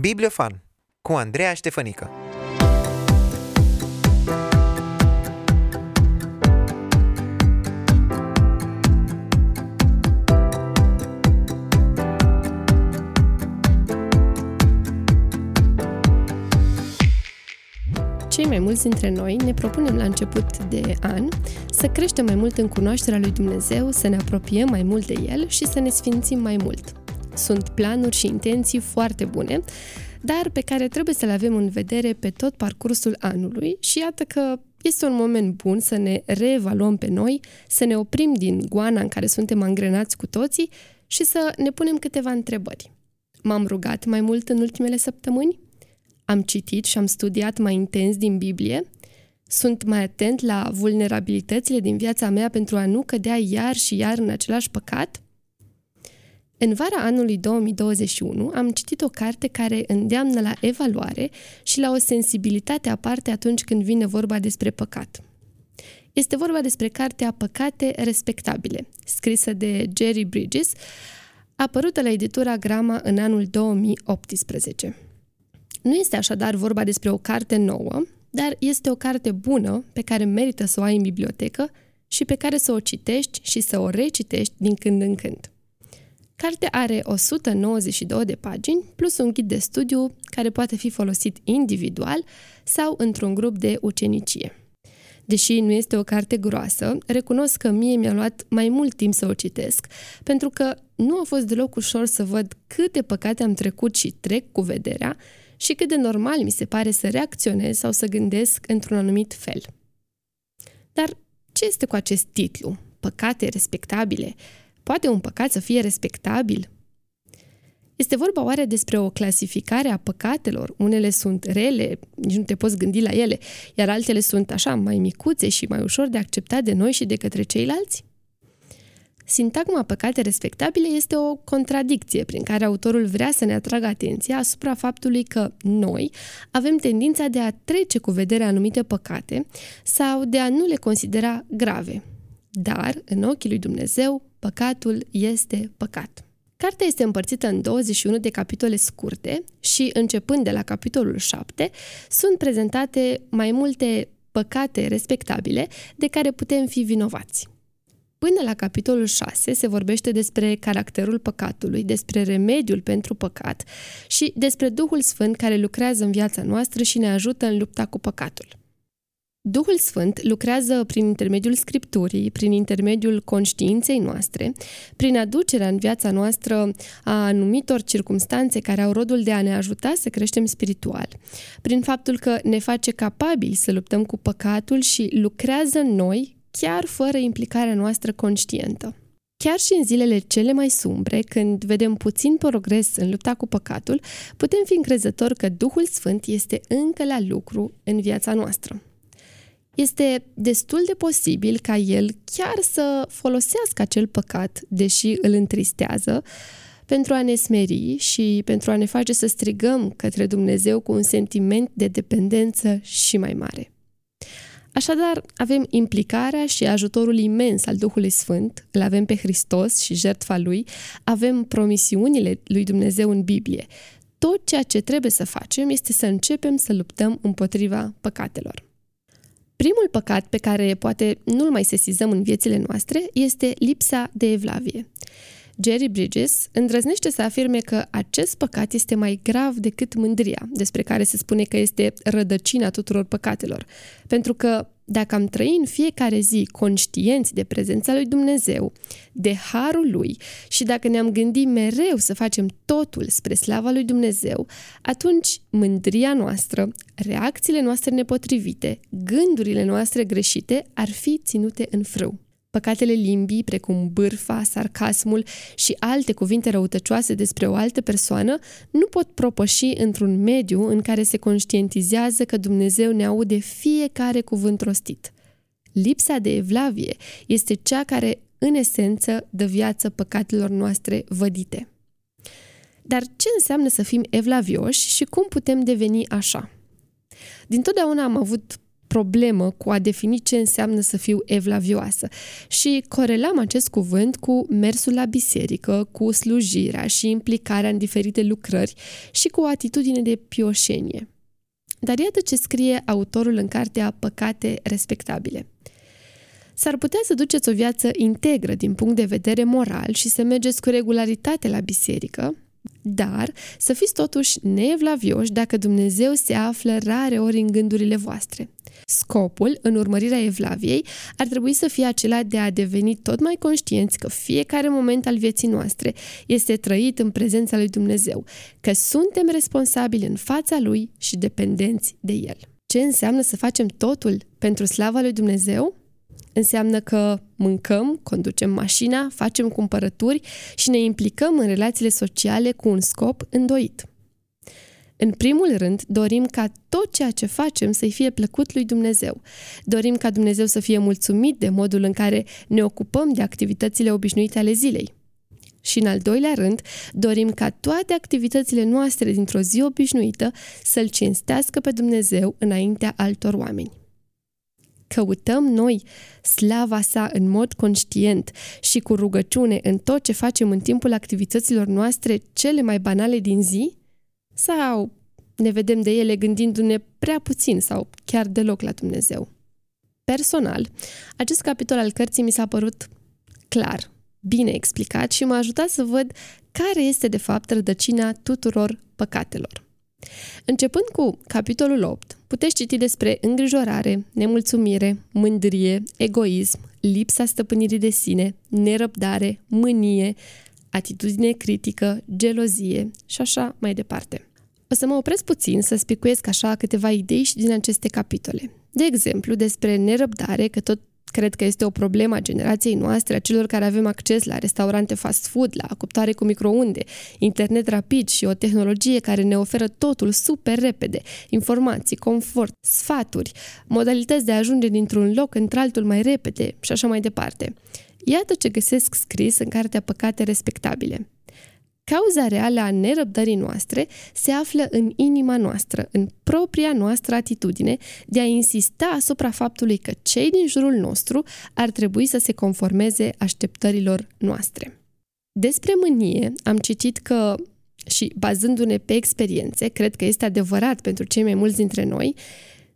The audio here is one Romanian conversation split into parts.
Bibliofan cu Andreea Ștefănică Cei mai mulți dintre noi ne propunem la început de an să creștem mai mult în cunoașterea lui Dumnezeu, să ne apropiem mai mult de El și să ne sfințim mai mult. Sunt planuri și intenții foarte bune, dar pe care trebuie să le avem în vedere pe tot parcursul anului și iată că este un moment bun să ne reevaluăm pe noi, să ne oprim din goana în care suntem angrenați cu toții și să ne punem câteva întrebări. M-am rugat mai mult în ultimele săptămâni? Am citit și am studiat mai intens din Biblie? Sunt mai atent la vulnerabilitățile din viața mea pentru a nu cădea iar și iar în același păcat? În vara anului 2021 am citit o carte care îndeamnă la evaluare și la o sensibilitate aparte atunci când vine vorba despre păcat. Este vorba despre cartea Păcate respectabile, scrisă de Jerry Bridges, apărută la editura Grama în anul 2018. Nu este așadar vorba despre o carte nouă, dar este o carte bună pe care merită să o ai în bibliotecă și pe care să o citești și să o recitești din când în când. Cartea are 192 de pagini, plus un ghid de studiu care poate fi folosit individual sau într-un grup de ucenicie. Deși nu este o carte groasă, recunosc că mie mi-a luat mai mult timp să o citesc, pentru că nu a fost deloc ușor să văd câte păcate am trecut și trec cu vederea și cât de normal mi se pare să reacționez sau să gândesc într-un anumit fel. Dar ce este cu acest titlu? Păcate respectabile? Poate un păcat să fie respectabil? Este vorba oare despre o clasificare a păcatelor? Unele sunt rele, nici nu te poți gândi la ele, iar altele sunt așa mai micuțe și mai ușor de acceptat de noi și de către ceilalți? Sintagma păcate respectabile este o contradicție prin care autorul vrea să ne atragă atenția asupra faptului că noi avem tendința de a trece cu vedere anumite păcate sau de a nu le considera grave. Dar, în ochii lui Dumnezeu, păcatul este păcat. Cartea este împărțită în 21 de capitole scurte și, începând de la capitolul 7, sunt prezentate mai multe păcate respectabile de care putem fi vinovați. Până la capitolul 6 se vorbește despre caracterul păcatului, despre remediul pentru păcat și despre Duhul Sfânt care lucrează în viața noastră și ne ajută în lupta cu păcatul. Duhul Sfânt lucrează prin intermediul Scripturii, prin intermediul conștiinței noastre, prin aducerea în viața noastră a anumitor circumstanțe care au rodul de a ne ajuta să creștem spiritual, prin faptul că ne face capabili să luptăm cu păcatul și lucrează în noi chiar fără implicarea noastră conștientă. Chiar și în zilele cele mai sumbre, când vedem puțin progres în lupta cu păcatul, putem fi încrezători că Duhul Sfânt este încă la lucru în viața noastră. Este destul de posibil ca el chiar să folosească acel păcat, deși îl întristează, pentru a ne smeri și pentru a ne face să strigăm către Dumnezeu cu un sentiment de dependență și mai mare. Așadar, avem implicarea și ajutorul imens al Duhului Sfânt, îl avem pe Hristos și jertfa Lui, avem promisiunile lui Dumnezeu în Biblie. Tot ceea ce trebuie să facem este să începem să luptăm împotriva păcatelor. Primul păcat pe care poate nu-l mai sesizăm în viețile noastre este lipsa de evlavie. Jerry Bridges îndrăznește să afirme că acest păcat este mai grav decât mândria, despre care se spune că este rădăcina tuturor păcatelor. Pentru că dacă am trăi în fiecare zi conștienți de prezența lui Dumnezeu, de harul lui și dacă ne-am gândit mereu să facem totul spre slava lui Dumnezeu, atunci mândria noastră, reacțiile noastre nepotrivite, gândurile noastre greșite ar fi ținute în frâu. Păcatele limbii, precum bârfa, sarcasmul și alte cuvinte răutăcioase despre o altă persoană, nu pot propăși într-un mediu în care se conștientizează că Dumnezeu ne aude fiecare cuvânt rostit. Lipsa de evlavie este cea care, în esență, dă viață păcatelor noastre vădite. Dar ce înseamnă să fim evlavioși și cum putem deveni așa? Dintotdeauna am avut problemă cu a defini ce înseamnă să fiu evlavioasă și corelam acest cuvânt cu mersul la biserică, cu slujirea și implicarea în diferite lucrări și cu o atitudine de pioșenie. Dar iată ce scrie autorul în cartea Păcate respectabile. S-ar putea să duceți o viață integră din punct de vedere moral și să mergeți cu regularitate la biserică, dar să fiți totuși neevlavioși dacă Dumnezeu se află rare ori în gândurile voastre. Scopul, în urmărirea evlaviei, ar trebui să fie acela de a deveni tot mai conștienți că fiecare moment al vieții noastre este trăit în prezența lui Dumnezeu, că suntem responsabili în fața lui și dependenți de el. Ce înseamnă să facem totul pentru slava lui Dumnezeu? Înseamnă că mâncăm, conducem mașina, facem cumpărături și ne implicăm în relațiile sociale cu un scop îndoit. În primul rând, dorim ca tot ceea ce facem să-i fie plăcut lui Dumnezeu. Dorim ca Dumnezeu să fie mulțumit de modul în care ne ocupăm de activitățile obișnuite ale zilei. Și în al doilea rând, dorim ca toate activitățile noastre dintr-o zi obișnuită să-L cinstească pe Dumnezeu înaintea altor oameni. Căutăm noi slava sa în mod conștient și cu rugăciune în tot ce facem în timpul activităților noastre cele mai banale din zi? Sau ne vedem de ele gândindu-ne prea puțin sau chiar deloc la Dumnezeu? Personal, acest capitol al cărții mi s-a părut clar, bine explicat și m-a ajutat să văd care este de fapt rădăcina tuturor păcatelor. Începând cu capitolul 8, puteți citi despre îngrijorare, nemulțumire, mândrie, egoism, lipsa stăpânirii de sine, nerăbdare, mânie, atitudine critică, gelozie și așa mai departe. O să mă opresc puțin să spicuiesc așa câteva idei și din aceste capitole. De exemplu, despre nerăbdare, că tot cred că este o problemă a generației noastre, a celor care avem acces la restaurante fast food, la cuptare cu microunde, internet rapid și o tehnologie care ne oferă totul super repede, informații, confort, sfaturi, modalități de a ajunge dintr-un loc într-altul mai repede și așa mai departe. Iată ce găsesc scris în Cartea Păcate Respectabile. Cauza reală a nerăbdării noastre se află în inima noastră, în propria noastră atitudine de a insista asupra faptului că cei din jurul nostru ar trebui să se conformeze așteptărilor noastre. Despre mânie am citit că și bazându-ne pe experiențe, cred că este adevărat pentru cei mai mulți dintre noi,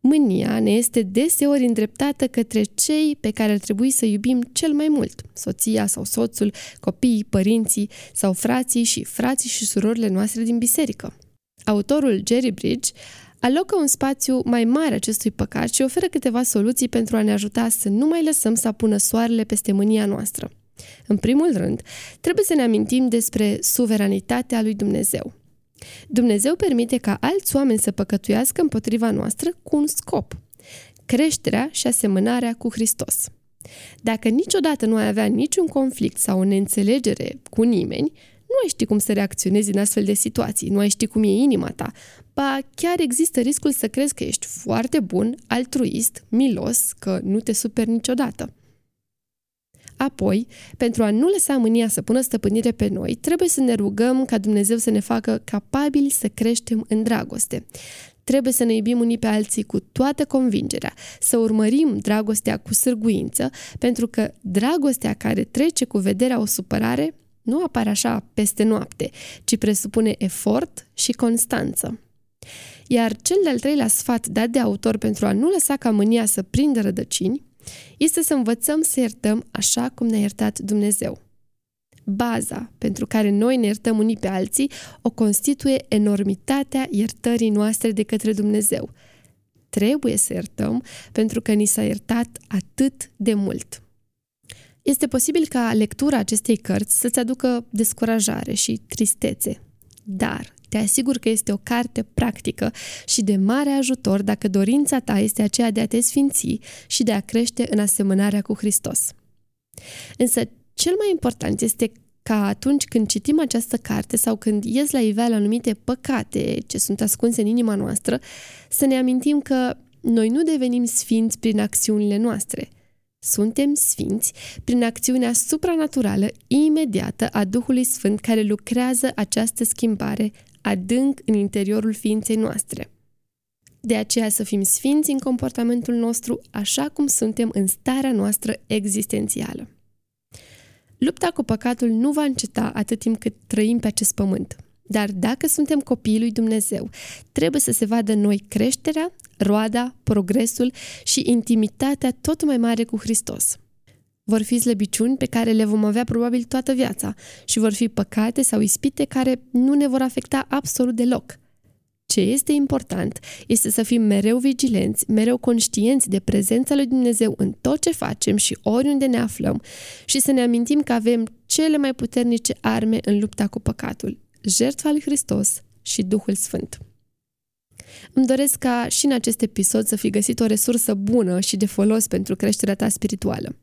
Mânia ne este deseori îndreptată către cei pe care ar trebui să iubim cel mai mult, soția sau soțul, copiii, părinții sau frații și frații și surorile noastre din biserică. Autorul Jerry Bridge alocă un spațiu mai mare acestui păcat și oferă câteva soluții pentru a ne ajuta să nu mai lăsăm să apună soarele peste mânia noastră. În primul rând, trebuie să ne amintim despre suveranitatea lui Dumnezeu. Dumnezeu permite ca alți oameni să păcătuiască împotriva noastră cu un scop. Creșterea și asemănarea cu Hristos. Dacă niciodată nu ai avea niciun conflict sau o neînțelegere cu nimeni, nu ai ști cum să reacționezi în astfel de situații, nu ai ști cum e inima ta, ba chiar există riscul să crezi că ești foarte bun, altruist, milos, că nu te superi niciodată. Apoi, pentru a nu lăsa mânia să pună stăpânire pe noi, trebuie să ne rugăm ca Dumnezeu să ne facă capabili să creștem în dragoste. Trebuie să ne iubim unii pe alții cu toată convingerea, să urmărim dragostea cu sârguință, pentru că dragostea care trece cu vederea o supărare nu apare așa peste noapte, ci presupune efort și constanță. Iar cel de-al treilea sfat dat de autor pentru a nu lăsa ca mânia să prindă rădăcini este să învățăm să iertăm așa cum ne-a iertat Dumnezeu. Baza pentru care noi ne iertăm unii pe alții o constituie enormitatea iertării noastre de către Dumnezeu. Trebuie să iertăm pentru că ni s-a iertat atât de mult. Este posibil ca lectura acestei cărți să-ți aducă descurajare și tristețe, dar te asigur că este o carte practică și de mare ajutor dacă dorința ta este aceea de a te sfinți și de a crește în asemănarea cu Hristos. Însă, cel mai important este ca atunci când citim această carte sau când ies la iveală anumite păcate ce sunt ascunse în inima noastră, să ne amintim că noi nu devenim sfinți prin acțiunile noastre, suntem sfinți prin acțiunea supranaturală imediată a Duhului Sfânt care lucrează această schimbare adânc în interiorul ființei noastre. De aceea să fim sfinți în comportamentul nostru așa cum suntem în starea noastră existențială. Lupta cu păcatul nu va înceta atât timp cât trăim pe acest pământ. Dar dacă suntem copiii lui Dumnezeu, trebuie să se vadă în noi creșterea, roada, progresul și intimitatea tot mai mare cu Hristos. Vor fi slăbiciuni pe care le vom avea probabil toată viața și vor fi păcate sau ispite care nu ne vor afecta absolut deloc. Ce este important este să fim mereu vigilenți, mereu conștienți de prezența lui Dumnezeu în tot ce facem și oriunde ne aflăm și să ne amintim că avem cele mai puternice arme în lupta cu păcatul, jertfa lui Hristos și Duhul Sfânt. Îmi doresc ca și în acest episod să fi găsit o resursă bună și de folos pentru creșterea ta spirituală.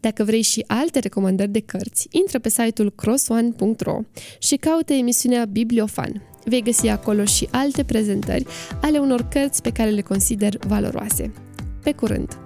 Dacă vrei și alte recomandări de cărți, intră pe site-ul crossone.ro și caută emisiunea Bibliofan. Vei găsi acolo și alte prezentări ale unor cărți pe care le consider valoroase. Pe curând!